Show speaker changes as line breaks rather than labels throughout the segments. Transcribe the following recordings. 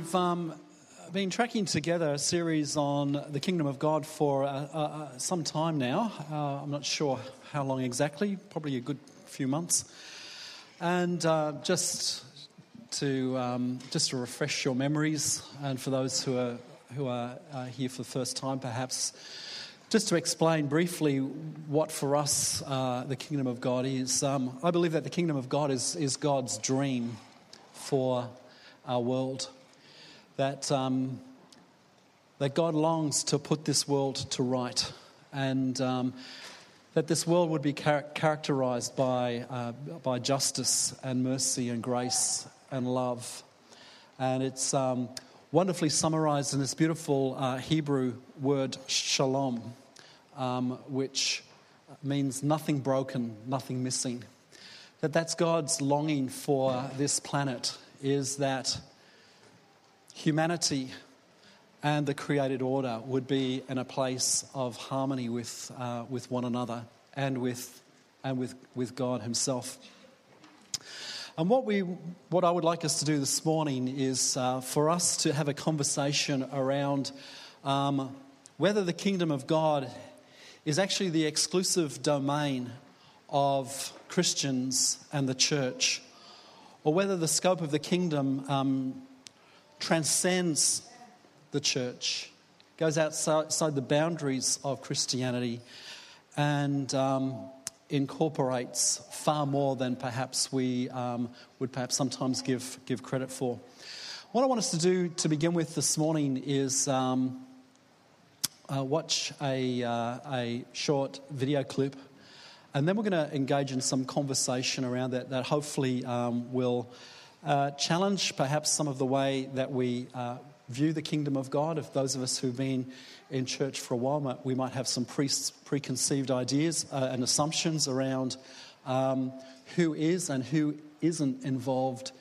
we've um, been tracking together a series on the kingdom of God for uh, uh, uh, some time now. Uh, I'm not sure how long exactly, probably a good few months. And uh, just to um, just to refresh your memories, and for those who are who are uh, here for the first time, perhaps. Just to explain briefly what for us the kingdom of God is, um, I believe that the kingdom of God is, is God's dream for our world that, um, that God longs to put this world to right and um, that this world would be char- characterized by, uh, by justice and mercy and grace and love. And it's um, wonderfully summarized in this beautiful uh, Hebrew word shalom, um, which means nothing broken, nothing missing. That that's God's longing for this planet is that humanity and the created order would be in a place of harmony with, uh, with one another and with, and with, with God Himself. And what, we, what I would like us to do this morning is uh, for us to have a conversation around um, whether the kingdom of God is actually the exclusive domain of Christians and the church, or whether the scope of the kingdom um, transcends the church, goes outside the boundaries of Christianity, and um, incorporates far more than perhaps we um, would perhaps sometimes give, give credit for. What I want us to do to begin with this morning is um, uh, watch a, uh, a short video clip, and then we're going to engage in some conversation around that that hopefully um, will uh, challenge perhaps some of the way that we uh, view the kingdom of God. If those of us who've been in church for a while, we might have some pre- preconceived ideas uh, and assumptions around um, who is and who isn't involved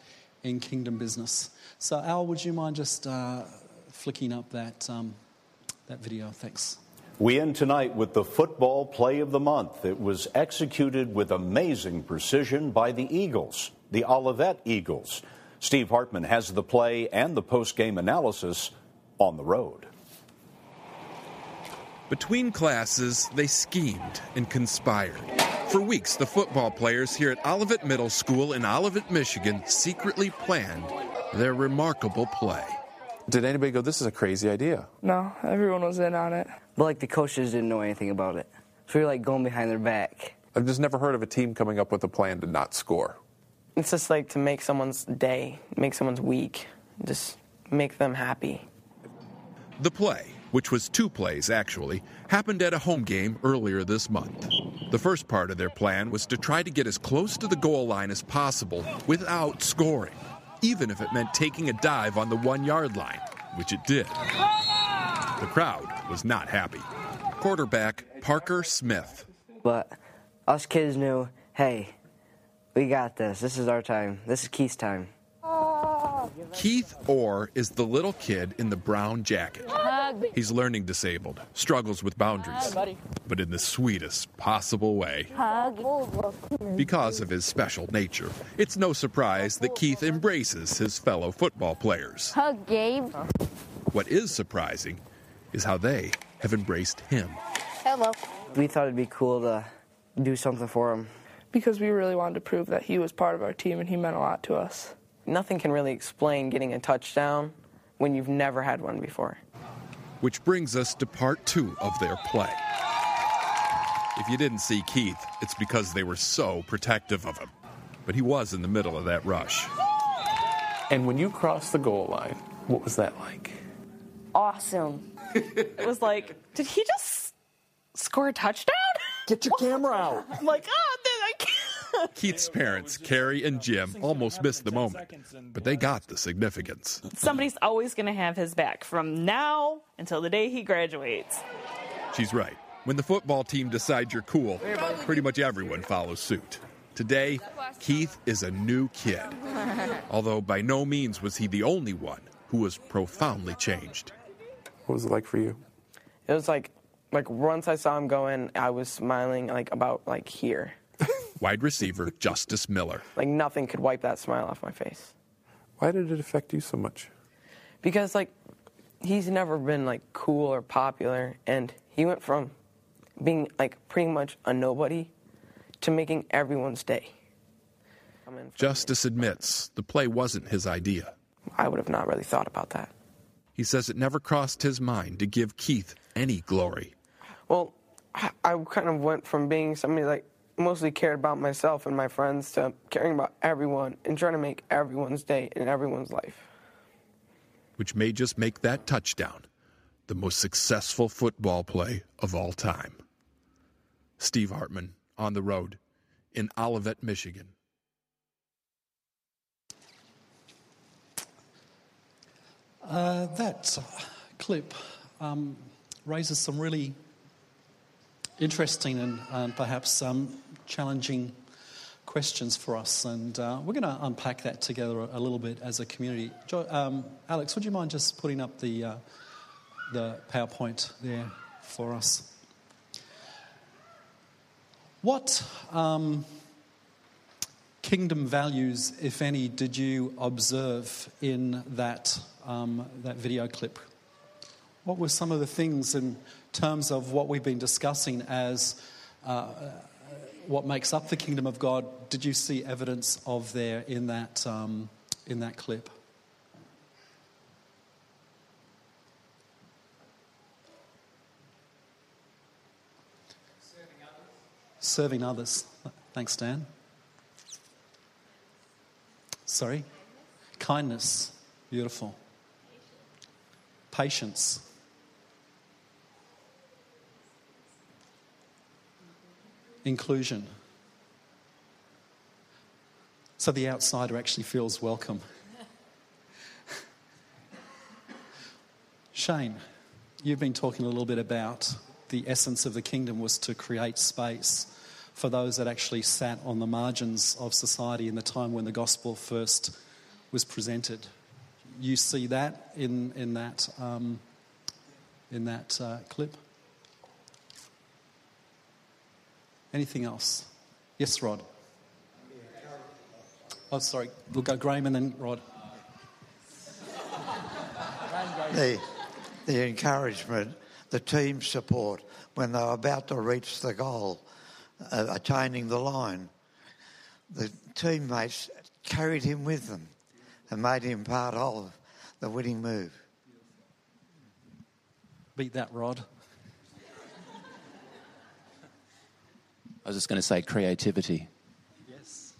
in kingdom business. So, Al, would you mind just uh, flicking up that, um, that video? Thanks.
We end tonight with the football play of the month. It was executed with amazing precision by the Eagles the Olivet Eagles. Steve Hartman has the play and the post game analysis on the road.
Between classes, they schemed and conspired. For weeks, the football players here at Olivet Middle School in Olivet, Michigan secretly planned their remarkable play.
Did anybody go, this is a crazy idea?
No, everyone was in on it.
But like the coaches didn't know anything about it. So we were like going behind their back.
I've just never heard of a team coming up with a plan to not score.
It's just like to make someone's day, make someone's week, just make them happy.
The play, which was two plays actually, happened at a home game earlier this month. The first part of their plan was to try to get as close to the goal line as possible without scoring, even if it meant taking a dive on the one yard line, which it did. The crowd was not happy. Quarterback Parker Smith.
But us kids knew hey, we got this. This is our time. This is Keith's time.
Keith Orr is the little kid in the brown jacket. He's learning disabled, struggles with boundaries, but in the sweetest possible way. Because of his special nature, it's no surprise that Keith embraces his fellow football players.
Hug, Gabe.
What is surprising is how they have embraced him.
Hello.
We thought it'd be cool to do something for him
because we really wanted to prove that he was part of our team and he meant a lot to us.
Nothing can really explain getting a touchdown when you've never had one before.
Which brings us to part two of their play. If you didn't see Keith, it's because they were so protective of him. But he was in the middle of that rush.
And when you crossed the goal line, what was that like?
Awesome.
it was like, did he just score a touchdown?
Get your camera out.
I'm like, oh, I can't.
Keith's parents, Carrie and Jim, almost missed the moment, but they got the significance.
Somebody's always going to have his back from now until the day he graduates.
She's right. When the football team decides you're cool, pretty much everyone follows suit. Today, Keith is a new kid. Although by no means was he the only one who was profoundly changed.
What was it like for you?
It was like like once I saw him go in, I was smiling like about like here.
Wide receiver Justice Miller.
Like nothing could wipe that smile off my face.
Why did it affect you so much?
because like he's never been like cool or popular, and he went from being like pretty much a nobody to making everyone's day.
Justice admits the play wasn't his idea.
I would have not really thought about that.
He says it never crossed his mind to give Keith any glory.
Well, I I kind of went from being somebody like mostly cared about myself and my friends to caring about everyone and trying to make everyone's day and everyone's life.
which may just make that touchdown the most successful football play of all time. Steve Hartman on the road in Olivet, Michigan.
Uh, that clip um, raises some really interesting and, and perhaps um, challenging questions for us, and uh, we're going to unpack that together a, little bit as a community. Jo- um, Alex, would you mind just putting up the uh, the PowerPoint there for us? What um, kingdom values, if any, did you observe in that um, that video clip? What were some of the things in terms of what we've been discussing as uh, what makes up the kingdom of God? Did you see evidence of there in that um, in that clip? Serving others. Thanks, Dan. Sorry? Kindness. Beautiful. Patience. Inclusion. So the outsider actually feels welcome. Shane, you've been talking a little bit about the essence of the kingdom was to create space for those that actually sat on the margins of society in the time when the gospel first was presented. You see that in, in that, um, in that uh, clip? Anything else? Yes, Rod. Oh, sorry. We'll go Graham and then Rod.
the, the encouragement, the team support when they were about to reach the goal, uh, attaining the line. The teammates carried him with them and made him part of the winning move.
Beat that, Rod.
I was just going to say creativity.
Yes.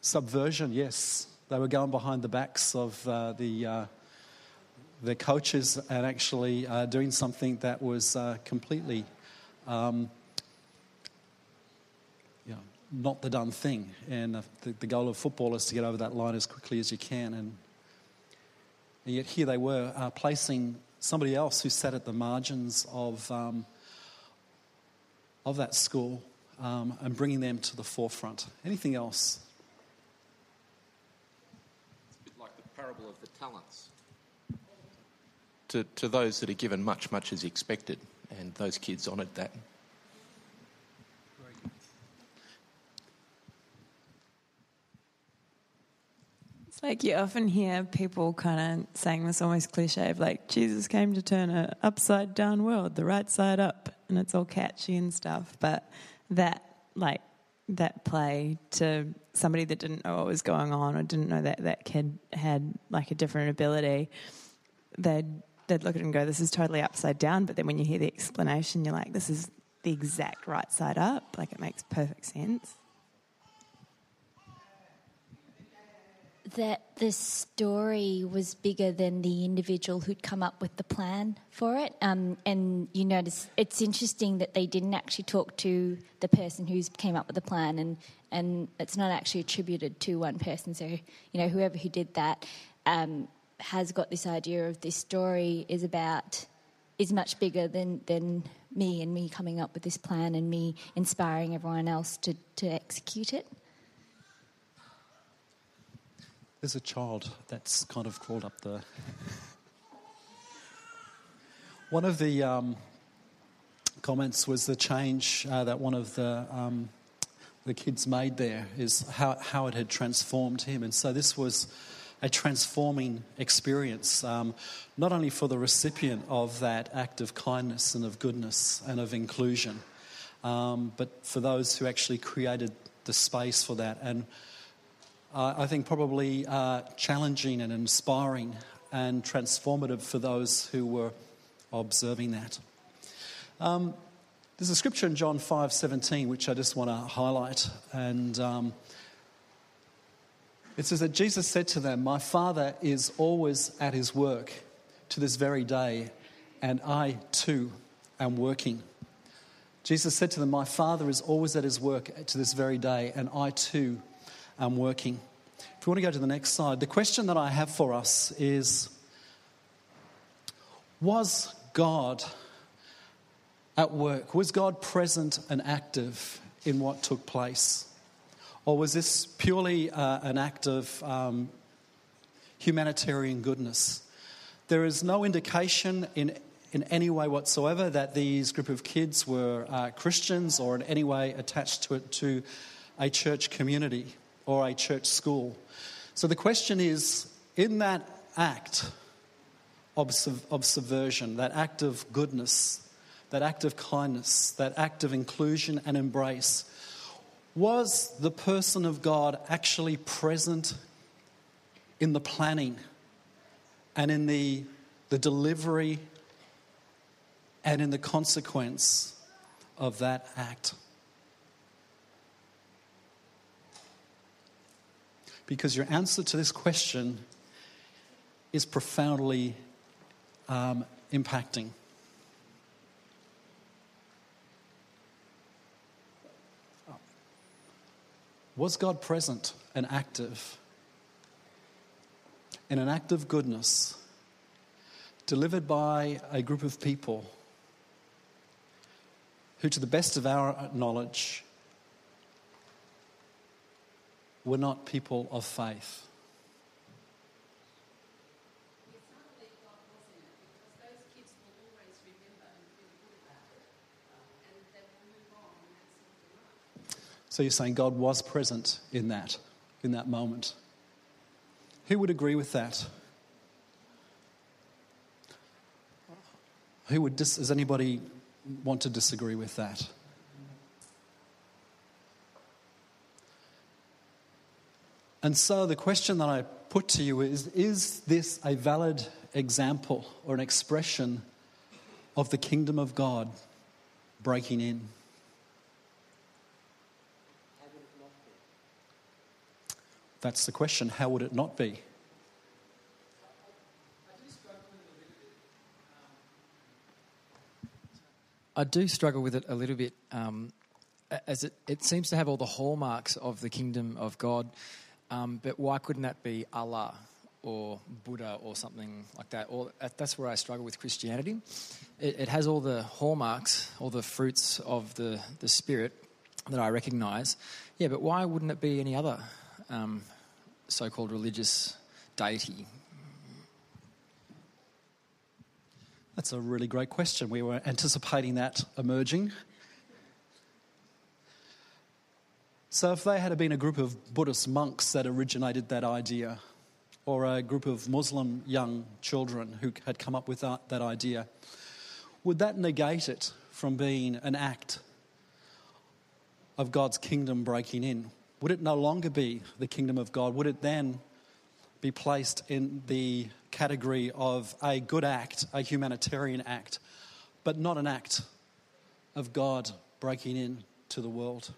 Subversion, yes. They were going behind the backs of uh, the, uh, the coaches and actually uh, doing something that was uh, completely um, you know, not the done thing. And uh, the, the goal of football is to get over that line as quickly as you can. And, and yet here they were uh, placing somebody else who sat at the margins of, um, of that school um, and bringing them to the forefront. Anything else?
It's a bit like the parable of the talents. To, to those that are given much, much is expected, and those kids honoured that.
It's like you often hear people kind of saying this almost cliche of like, Jesus came to turn a upside down world, the right side up, and it's all catchy and stuff. But that, like, that play to somebody that didn't know what was going on or didn't know that that kid had like a different ability, they'd, they'd look at it and go, this is totally upside down. But then when you hear the explanation, you're like, this is the exact right side up. Like, it makes perfect sense.
That the story was bigger than the individual who'd come up with the plan for it. Um, and you notice it's interesting that they didn't actually talk to the person who came up with the plan, and, and it's not actually attributed to one person. So, you know, whoever who did that um, has got this idea of this story is about is much bigger than, than me and me coming up with this plan and me inspiring everyone else to, to execute it.
There's a child that's kind of crawled up the. One of the um, comments was the change uh, that one of the, um, the kids made there is how, how it had transformed him. And so this was a transforming experience, um, not only for the recipient of that act of kindness and of goodness and of inclusion, um, but for those who actually created the space for that. And uh, I think probably uh, challenging and inspiring and transformative for those who were observing that. Um, there's a scripture in John 5:17 which I just want to highlight, and um, it says that Jesus said to them, "My Father is always at His work to this very day, and I too am working." Jesus said to them, "My Father is always at His work to this very day, and I too am working." If we want to go to the next slide, the question that I have for us is: Was God at work? Was God present and active in what took place? Or was this purely uh, an act of um, humanitarian goodness? There is no indication in, in any way whatsoever that these group of kids were uh, Christians or in any way attached to, it, to a church community or a church school. So the question is in that act of, of subversion, that act of goodness, that act of kindness, that act of inclusion and embrace, was the person of God actually present in the planning and in the, the delivery and in the consequence of that act? Because your answer to this question is profoundly um, impacting. Was God present and active in an act of goodness delivered by a group of people who, to the best of our knowledge, were not people of faith? So you're saying God was present in that, in that moment. Who would agree with that? Who would dis- does anybody want to disagree with that? And so the question that I put to you is Is this a valid example or an expression of the kingdom of God breaking in? That's the question. How would it not be?
I do struggle with it a little bit, um, as it, it seems to have all the hallmarks of the kingdom of God. Um, but why couldn't that be Allah or Buddha or something like that? Or that's where I struggle with Christianity. It, it has all the hallmarks, all the fruits of the, the spirit that I recognize. Yeah, but why wouldn't it be any other um, so called religious deity?
That's a really great question. We were anticipating that emerging. So, if they had been a group of Buddhist monks that originated that idea, or a group of Muslim young children who had come up with that, that idea, would that negate it from being an act of God's kingdom breaking in? Would it no longer be the kingdom of God? Would it then be placed in the category of a good act, a humanitarian act, but not an act of God breaking in to the world?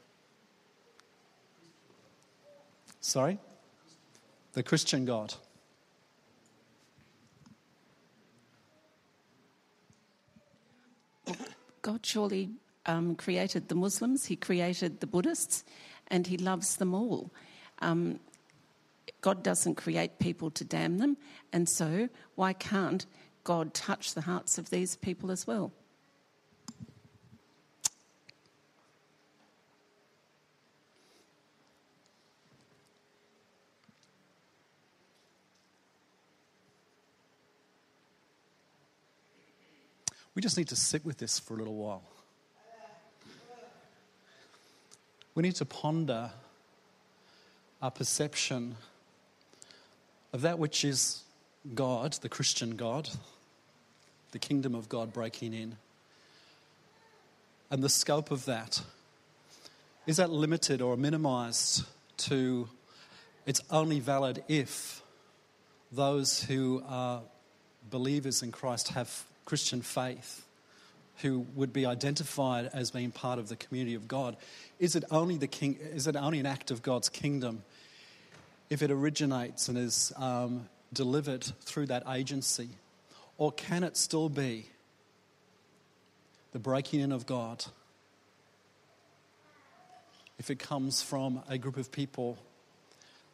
Sorry? The Christian God.
God surely um, created the Muslims, He created the Buddhists, and He loves them all. Um, God doesn't create people to damn them, and so why can't God touch the hearts of these people as well?
We just need to sit with this for a little while. we need to ponder our perception of that which is God, the Christian God, the kingdom of God breaking in, and the scope of that. Is that limited or minimized to it's only valid if those who are believers in Christ have Christian faith, who would be identified as being part of the community of God? Is it only, the king, is it only an act of God's kingdom if it originates and is um, delivered through that agency? Or can it still be the breaking in of God if it comes from a group of people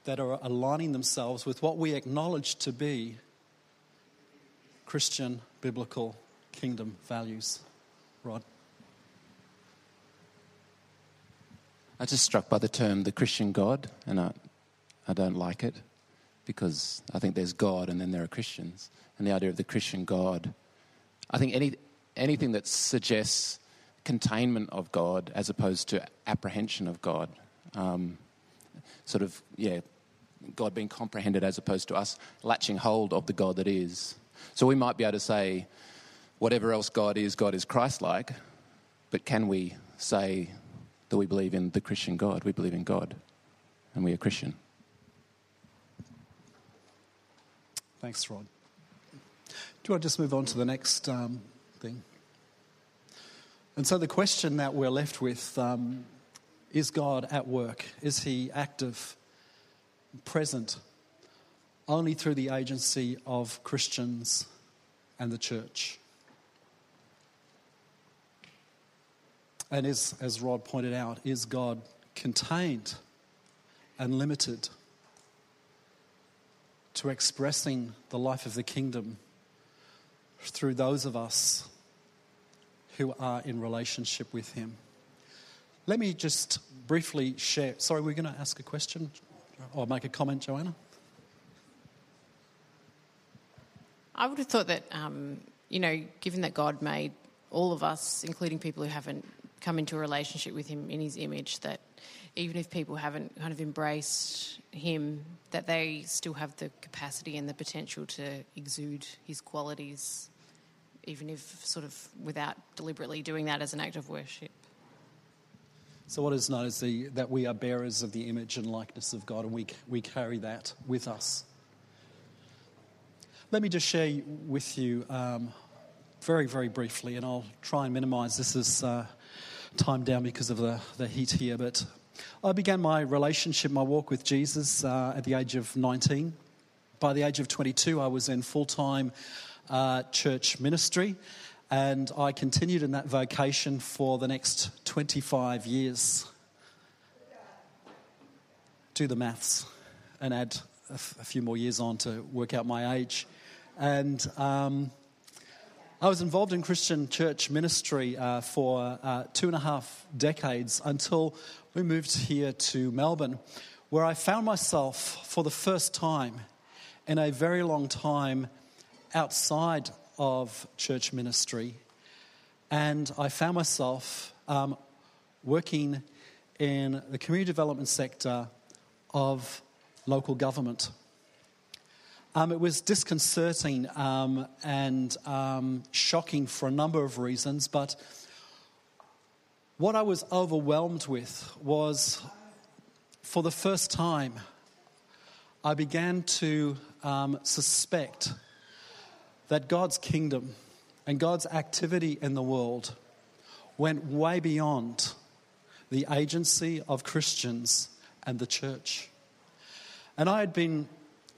that are aligning themselves with what we acknowledge to be Christian biblical kingdom values? Rod?
I just struck by the term the Christian God, and I, I don't like it because I think there's God and then there are Christians. And the idea of the Christian God, I think any, anything that suggests containment of God as opposed to apprehension of God, um, sort of, yeah, God being comprehended as opposed to us latching hold of the God that is. So we might be able to say, whatever else God is, God is Christ like, but can we say that we believe in the Christian God? We believe in God, and we are Christian.
Thanks, Rod. Do I just move on to the next um, thing? And so the question that we're left with um, is God at work? Is He active, present, only through the agency of Christians and the church? And is, as Rod pointed out, is God contained and limited to expressing the life of the kingdom through those of us who are in relationship with Him? Let me just briefly share. Sorry, we're going to ask a question or make a comment, Joanna?
I would have thought that, um, you know, given that God made all of us, including people who haven't come into a relationship with Him in His image, that even if people haven't kind of embraced Him, that they still have the capacity and the potential to exude His qualities, even if sort of without deliberately doing that as an act of worship.
So, what is known is the, that we are bearers of the image and likeness of God, and we, we carry that with us. Let me just share with you um, very, very briefly, and I'll try and minimize this as uh, time down because of the, the heat here. But I began my relationship, my walk with Jesus uh, at the age of 19. By the age of 22, I was in full time uh, church ministry. And I continued in that vocation for the next 25 years. Do the maths and add a, f- a few more years on to work out my age. And um, I was involved in Christian church ministry uh, for uh, two and a half decades until we moved here to Melbourne, where I found myself for the first time in a very long time outside of church ministry, and I found myself um, working in the community development sector of local government. Um, it was disconcerting um, and um, shocking for a number of reasons, but what I was overwhelmed with was for the first time, I began to um, suspect that God's kingdom and God's activity in the world went way beyond the agency of Christians and the church. And I had been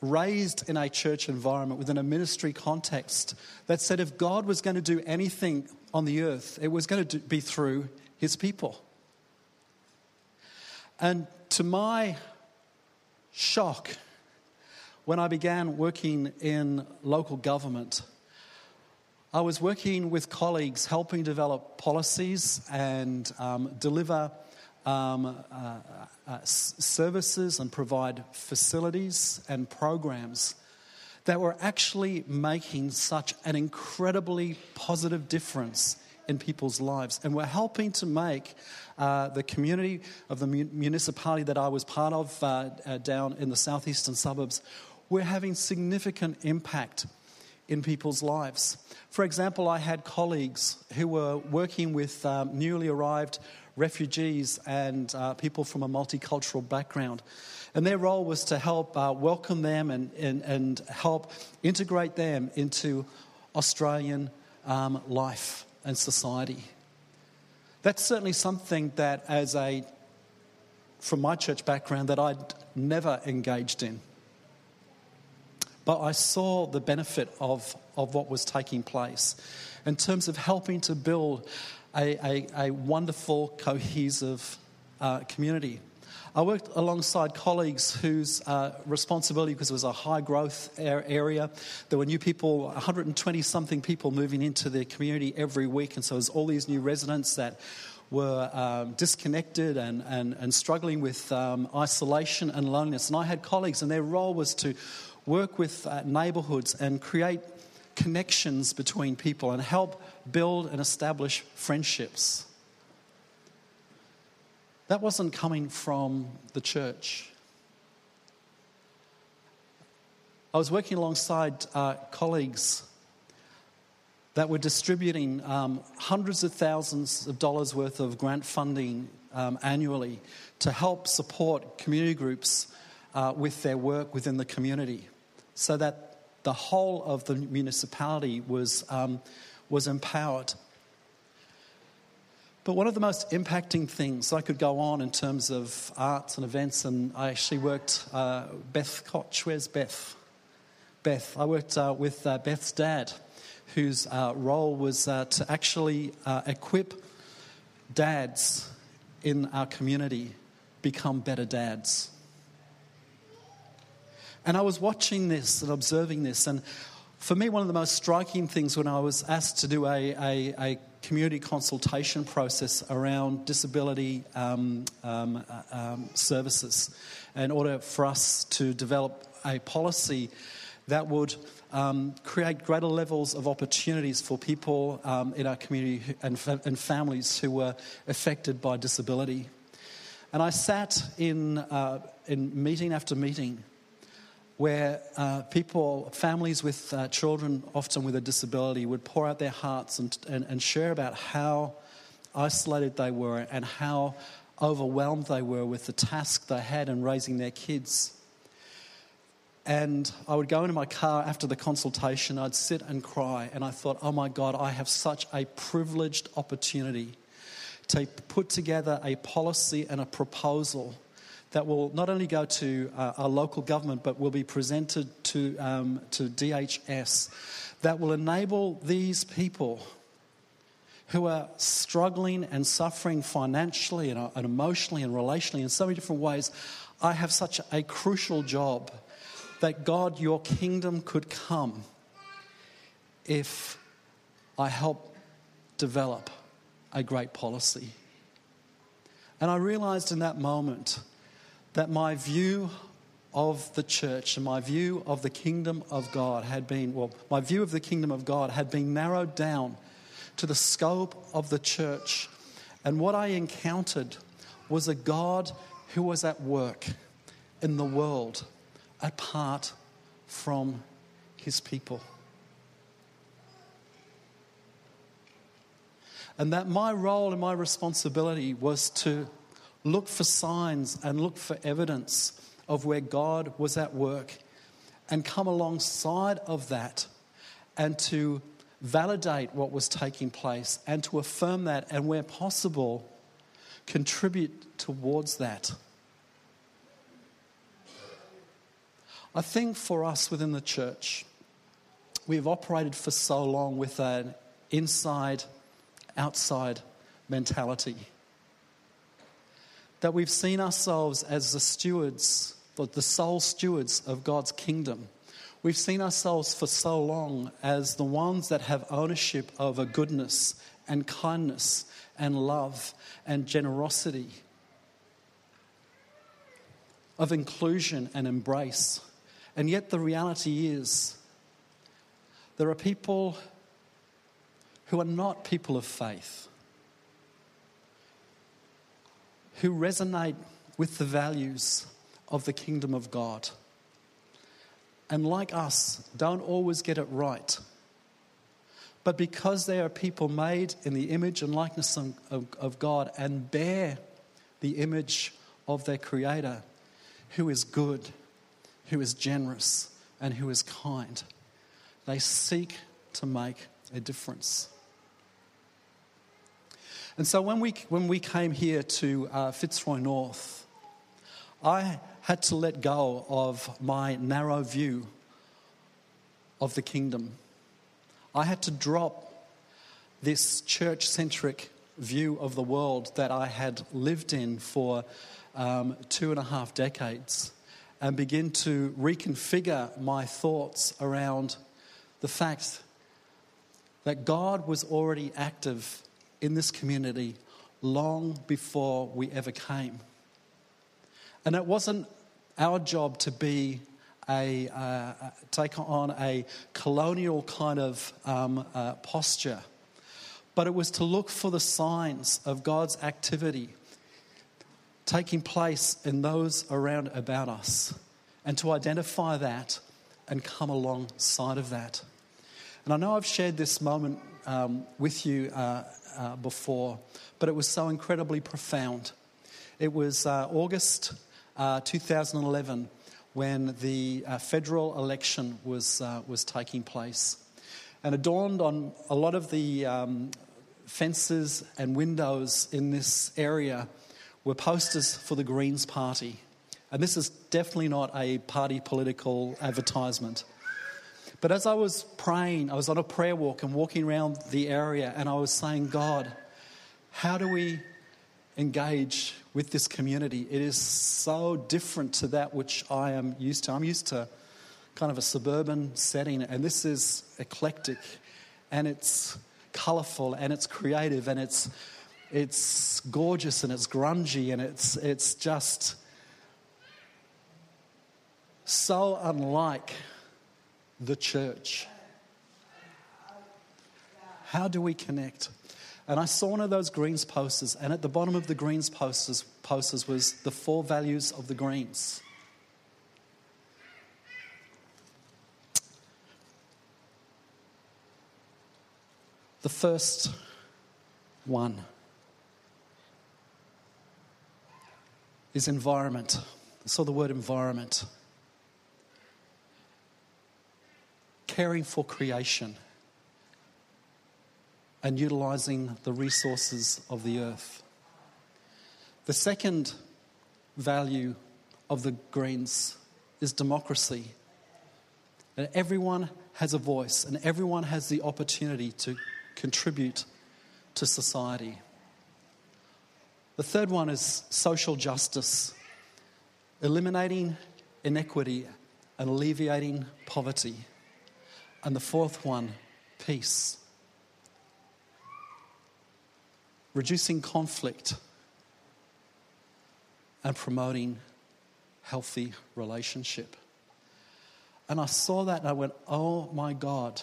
raised in a church environment within a ministry context that said if God was going to do anything on the earth, it was going to be through his people. And to my shock, when I began working in local government, I was working with colleagues helping develop policies and um, deliver um, uh, uh, services and provide facilities and programs that were actually making such an incredibly positive difference in people's lives. And we're helping to make uh, the community of the mu- municipality that I was part of uh, uh, down in the southeastern suburbs, we're having significant impact in people's lives. For example, I had colleagues who were working with um, newly arrived refugees and uh, people from a multicultural background. And their role was to help uh, welcome them and, and, and help integrate them into Australian um, life and society. That's certainly something that, as a from my church background, that I'd never engaged in. But I saw the benefit of, of what was taking place in terms of helping to build a, a, a wonderful, cohesive uh, community. I worked alongside colleagues whose uh, responsibility, because it was a high growth area, there were new people, 120 something people moving into the community every week, and so it was all these new residents that were um, disconnected and, and, and struggling with um, isolation and loneliness. And I had colleagues, and their role was to work with uh, neighbourhoods and create connections between people and help build and establish friendships. That wasn't coming from the church. I was working alongside uh, colleagues that were distributing um, hundreds of thousands of dollars worth of grant funding um, annually to help support community groups uh, with their work within the community so that the whole of the municipality was, um, was empowered. But one of the most impacting things, I could go on in terms of arts and events, and I actually worked, uh, Beth Koch, where's Beth? Beth. I worked uh, with uh, Beth's dad, whose uh, role was uh, to actually uh, equip dads in our community become better dads. And I was watching this and observing this, and for me, one of the most striking things when I was asked to do a, a, a community consultation process around disability um, um, uh, um, services in order for us to develop a policy that would um, create greater levels of opportunities for people um, in our community and, and, families who were affected by disability. And I sat in, uh, in meeting after meeting where uh, people, families with uh, children, often with a disability, would pour out their hearts and, and, and, share about how isolated they were and how overwhelmed they were with the task they had in raising their kids. And I would go into my car after the consultation, I'd sit and cry, and I thought, oh my God, I have such a privileged opportunity to put together a policy and a proposal that will not only go to uh, our local government but will be presented to, um, to DHS that will enable these people who are struggling and suffering financially and, uh, and emotionally and relationally in so many different ways. I have such a crucial job that God, your kingdom could come if I help develop a great policy. And I realized in that moment that my view of the church and my view of the kingdom of God had been, well, my view of the kingdom of God had been narrowed down to the scope of the church. And what I encountered was a God who was at work in the world apart from his people. And that my role and my responsibility was to look for signs and look for evidence of where God was at work and come alongside of that and to validate what was taking place and to affirm that and where possible contribute towards that. I think for us within the church, we've operated for so long with an inside outside mentality that we've seen ourselves as the stewards, the sole stewards of God's kingdom. We've seen ourselves for so long as the ones that have ownership over goodness and kindness and love and generosity, of inclusion and embrace. And yet, the reality is, there are people who are not people of faith, who resonate with the values of the kingdom of God, and like us, don't always get it right. But because they are people made in the image and likeness of, of, God and bear the image of their Creator, who is good, who is generous, and who is kind, they seek to make a difference. And so when we, when we came here to uh, Fitzroy North, I had to let go of my narrow view of the kingdom. I had to drop this church centric view of the world that I had lived in for um, two and a half decades and begin to reconfigure my thoughts around the fact that God was already active in this community long before we ever came. And it wasn't our job to be a, uh, take on a colonial kind of um, uh, posture, but it was to look for the signs of God's activity taking place in those around about us and to identify that and come alongside of that. And I know I've shared this moment um, with you uh, uh, before, but it was so incredibly profound. It was uh, August uh, 2011 when the uh, federal election was, uh, was taking place. And it dawned on a lot of the um, fences and windows in this area were posters for the Greens Party. And this is definitely not a party political advertisement. But as I was praying, I was on a prayer walk and walking around the area, and I was saying, God, how do we engage with this community? It is so different to that which I am used to. I'm used to kind of a suburban setting, and this is eclectic, and it's colorful, and it's creative, and it's it's gorgeous and it's grungy and it's, it's just so unlike the church. How do we connect? And I saw one of those Greens posters, and at the bottom of the Greens posters, posters was the four values of the Greens. The first one is environment. I saw the word environment. Caring for creation and utilizing the resources of the earth. The second value of the Greens is democracy. And everyone has a voice and everyone has the opportunity to contribute to society. The third one is social justice, eliminating inequity and alleviating poverty. And the fourth one, peace, reducing conflict and promoting healthy relationship. And I saw that and I went, oh my God,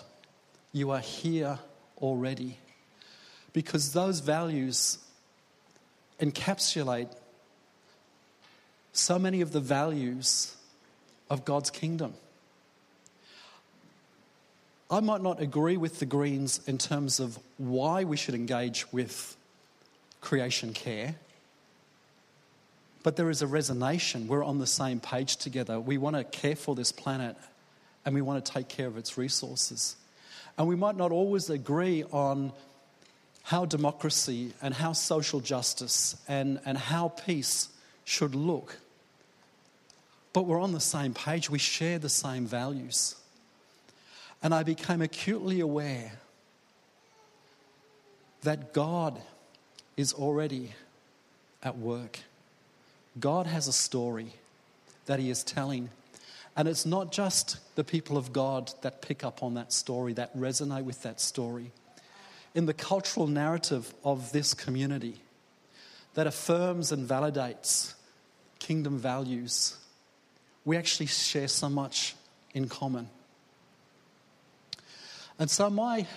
you are here already. Because those values encapsulate so many of the values of God's kingdom. I might not agree with the Greens in terms of why we should engage with creation care, but there is a resonation. We're on the same page together. We want to care for this planet and we want to take care of its resources. And we might not always agree on how democracy and how social justice and, and how peace should look. But we're on the same page, we share the same values. And I became acutely aware that God is already at work. God has a story that He is telling. And it's not just the people of God that pick up on that story, that resonate with that story in the cultural narrative of this community that affirms and validates kingdom values, we actually share so much in common. And so, my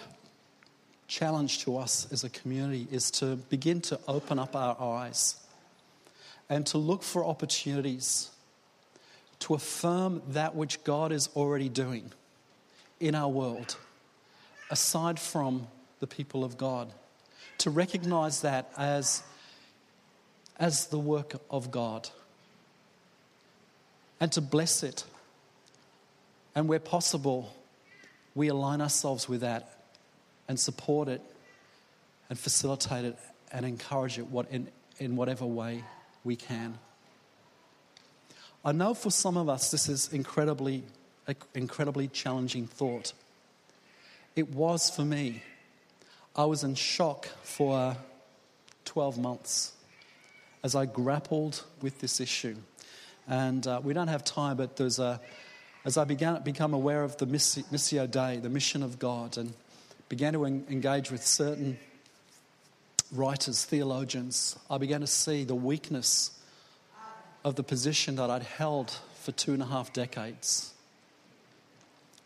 challenge to us as a community is to begin to open up our eyes and to look for opportunities to affirm that which God is already doing in our world, aside from the people of God. To recognize that as, as the work of God and to bless it. And where possible, we align ourselves with that and support it and facilitate it and encourage it in, in whatever way we can. I know for some of us this is incredibly, incredibly challenging thought. It was for me. I was in shock for 12 months as I grappled with this issue. And uh, we don't have time, but there's a, as I began to become aware of the Missio Dei, the mission of God, and began to en- engage with certain writers, theologians, I began to see the weakness of the position that I'd held for two and a half decades.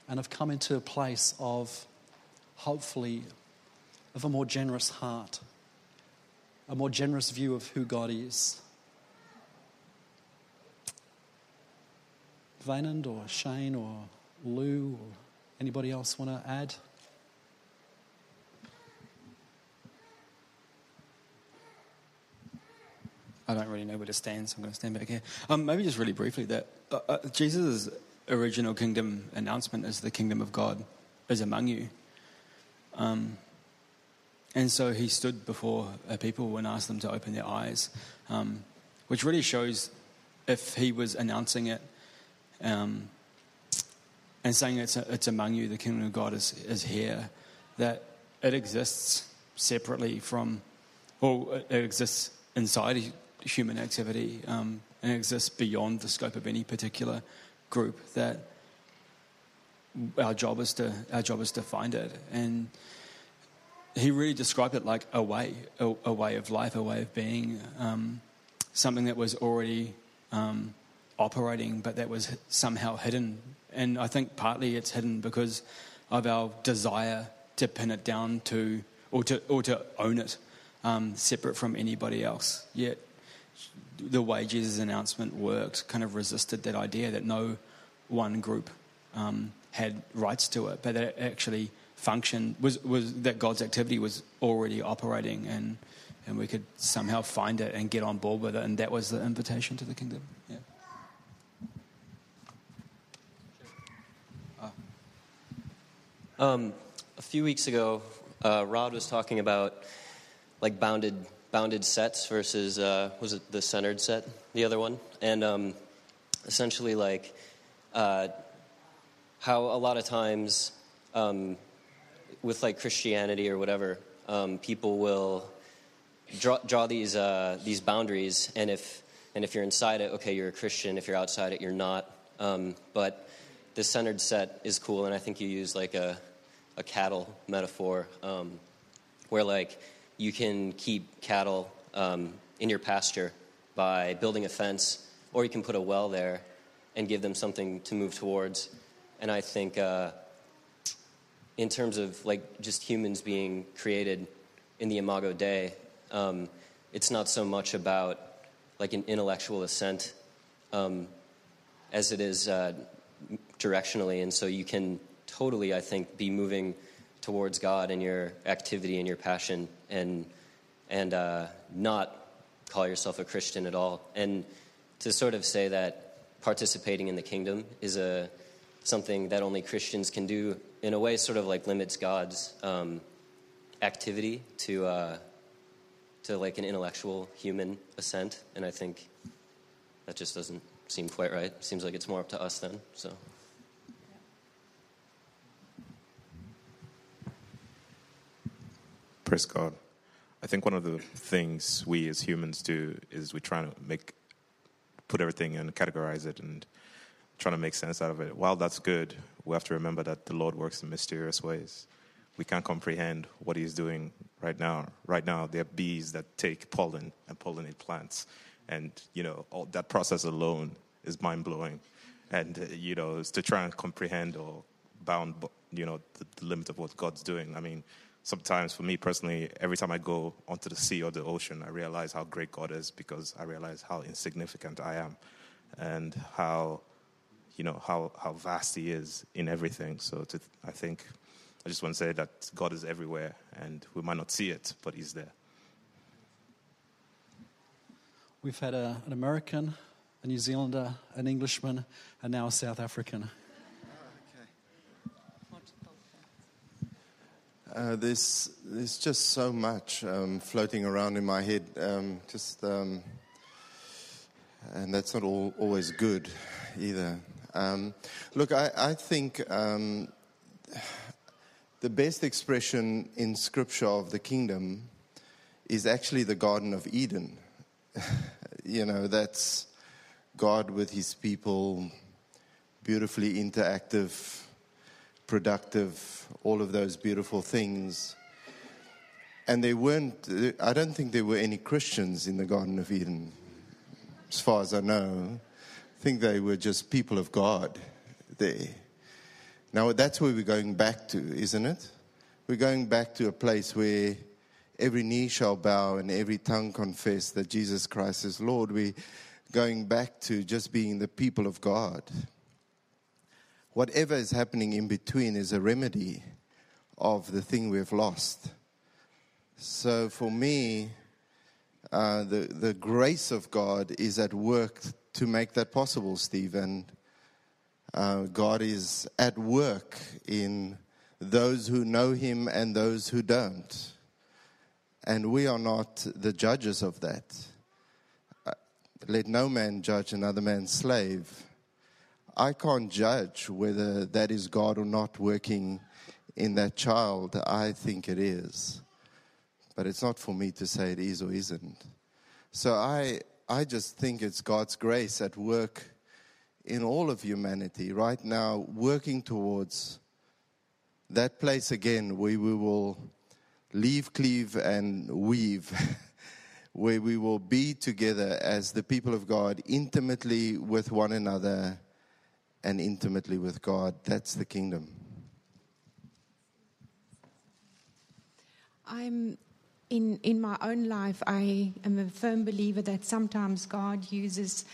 And I've come into a place of, hopefully, of a more generous heart, a more generous view of who God is. Vaynand or Shane or Lou or anybody else want to add?
I don't really know where to stand, so I'm going to stand back here. Um, maybe just really briefly that uh, uh, Jesus' original kingdom announcement is the kingdom of God is among you. Um, and so he stood before a people and asked them to open their eyes, um, which really shows if he was announcing it um, and saying it's, it's among you, the kingdom of God is, is here, that it exists separately from, or it exists inside human activity um, and exists beyond the scope of any particular group. That our job is to our job is to find it, and he really described it like a way, a, a way of life, a way of being, um, something that was already um, operating, but that was somehow hidden. And I think partly it's hidden because of our desire to pin it down to or to or to own it, um, separate from anybody else. Yet the way Jesus' announcement worked kind of resisted that idea that no one group um, had rights to it, but that it actually functioned was, was that God's activity was already operating and and we could somehow find it and get on board with it, and that was the invitation to the kingdom. Yeah.
Um, a few weeks ago, uh, Rod was talking about like bounded bounded sets versus uh, was it the centered set, the other one, and um, essentially like uh, how a lot of times um, with like Christianity or whatever, um, people will draw, draw these uh, these boundaries, and if and if you're inside it, okay, you're a Christian. If you're outside it, you're not. Um, but the centered set is cool, and I think you use like a a cattle metaphor, um, where like you can keep cattle um, in your pasture by building a fence, or you can put a well there and give them something to move towards. And I think, uh, in terms of like just humans being created in the Imago Dei, um, it's not so much about like an intellectual assent um, as it is uh, directionally. And so you can totally, I think, be moving towards God in your activity and your passion and, and uh, not call yourself a Christian at all. And to sort of say that participating in the kingdom is a, something that only Christians can do, in a way, sort of like limits God's um, activity to, uh, to like an intellectual human assent. And I think that just doesn't seem quite right. Seems like it's more up to us then. So.
Praise God. I think one of the things we as humans do is we try to make, put everything and categorize it and trying to make sense out of it. While that's good, we have to remember that the Lord works in mysterious ways. We can't comprehend what He's doing right now. Right now, there are bees that take pollen and pollinate plants, and you know all, that process alone is mind blowing. And uh, you know, it's to try and comprehend or bound, you know, the, the limit of what God's doing. I mean, sometimes for me personally, every time I go onto the sea or the ocean, I realize how great God is because I realize how insignificant I am and how, you know, how, how vast He is in everything. So to, I think I just want to say that God is everywhere and we might not see it, but He's there.
We've had a, an American, a New Zealander, an Englishman, and now a South African.
Uh, there's, there's just so much um, floating around in my head. Um, just, um, and that's not all, always good either. Um, look, I, I think um, the best expression in Scripture of the kingdom is actually the Garden of Eden. you know, that's God with His people, beautifully interactive productive, all of those beautiful things. And they weren't, I don't think there were any Christians in the Garden of Eden, as far as I know. I think they were just people of God there. Now, that's where we're going back to, isn't it? We're going back to a place where every knee shall bow and every tongue confess that Jesus Christ is Lord. We're going back to just being the people of God whatever is happening in between is a remedy of the thing we've lost. So for me, uh, the, the grace of God is at work to make that possible, Steve. And uh, God is at work in those who know Him and those who don't. And we are not the judges of that. Uh, let no man judge another man's slave. I can't judge whether that is God or not working in that child. I think it is. But it's not for me to say it is or isn't. So I, I just think it's God's grace at work in all of humanity right now, working towards that place again where we will leave, cleave, and weave, where we will be together as the people of God, intimately with one another and intimately with God. That's the kingdom.
I'm in in my own life. I am a firm believer that sometimes God uses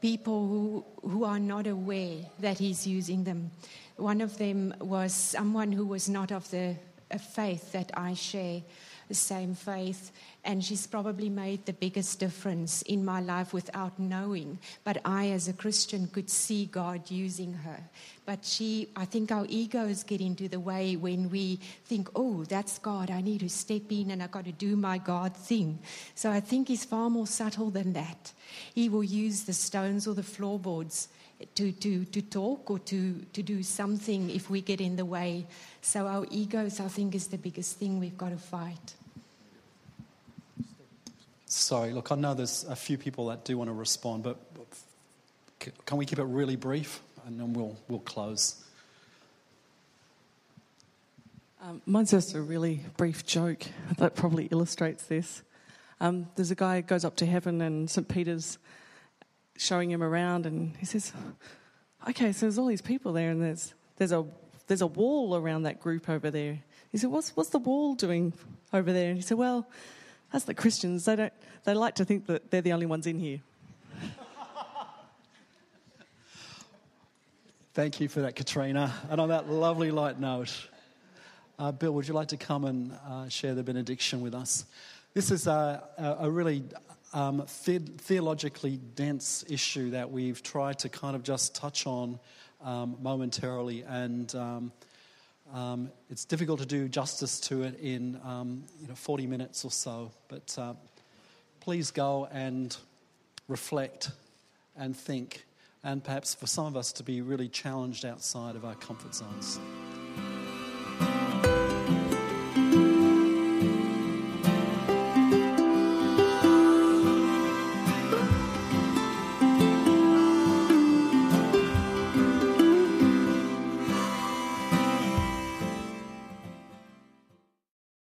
people who who are not aware that He's using them. One of them was someone who was not of the faith that I share the same faith, and she's probably made the biggest difference in my life without knowing. But I, as a Christian, could see God using her. But she, I think our egos get into the way when we think, oh, that's God, I need to step in and I've got to do my God thing. So I think He's far more subtle than that. He will use the stones or the floorboards to, to, to talk or to, to do something if we get in the way. So our egos, I think, is the biggest thing we've got to fight.
Sorry, look, I know there's a few people that do want to respond, but can we keep it really brief and then we'll, we'll close?
Um, mine's just a really brief joke that probably illustrates this. Um, there's a guy who goes up to heaven and St. Peter's showing him around, and he says, "Okay, so there's all these people there, and there's there's a there's a wall around that group over there." He said, "What's what's the wall doing over there?" And he said, "Well, that's the Christians. They don't they like to think that they're the only ones in here."
Thank you for that, Katrina. And on that lovely light note, uh, Bill, would you like to come and uh, share the benediction with us? This is a, a, really um, the- theologically dense issue that we've tried to kind of just touch on um, momentarily, and um, um, it's difficult to do justice to it in um, you know 40 minutes or so. But uh, please go and reflect and think, and perhaps for some of us to be really challenged outside of our comfort zones.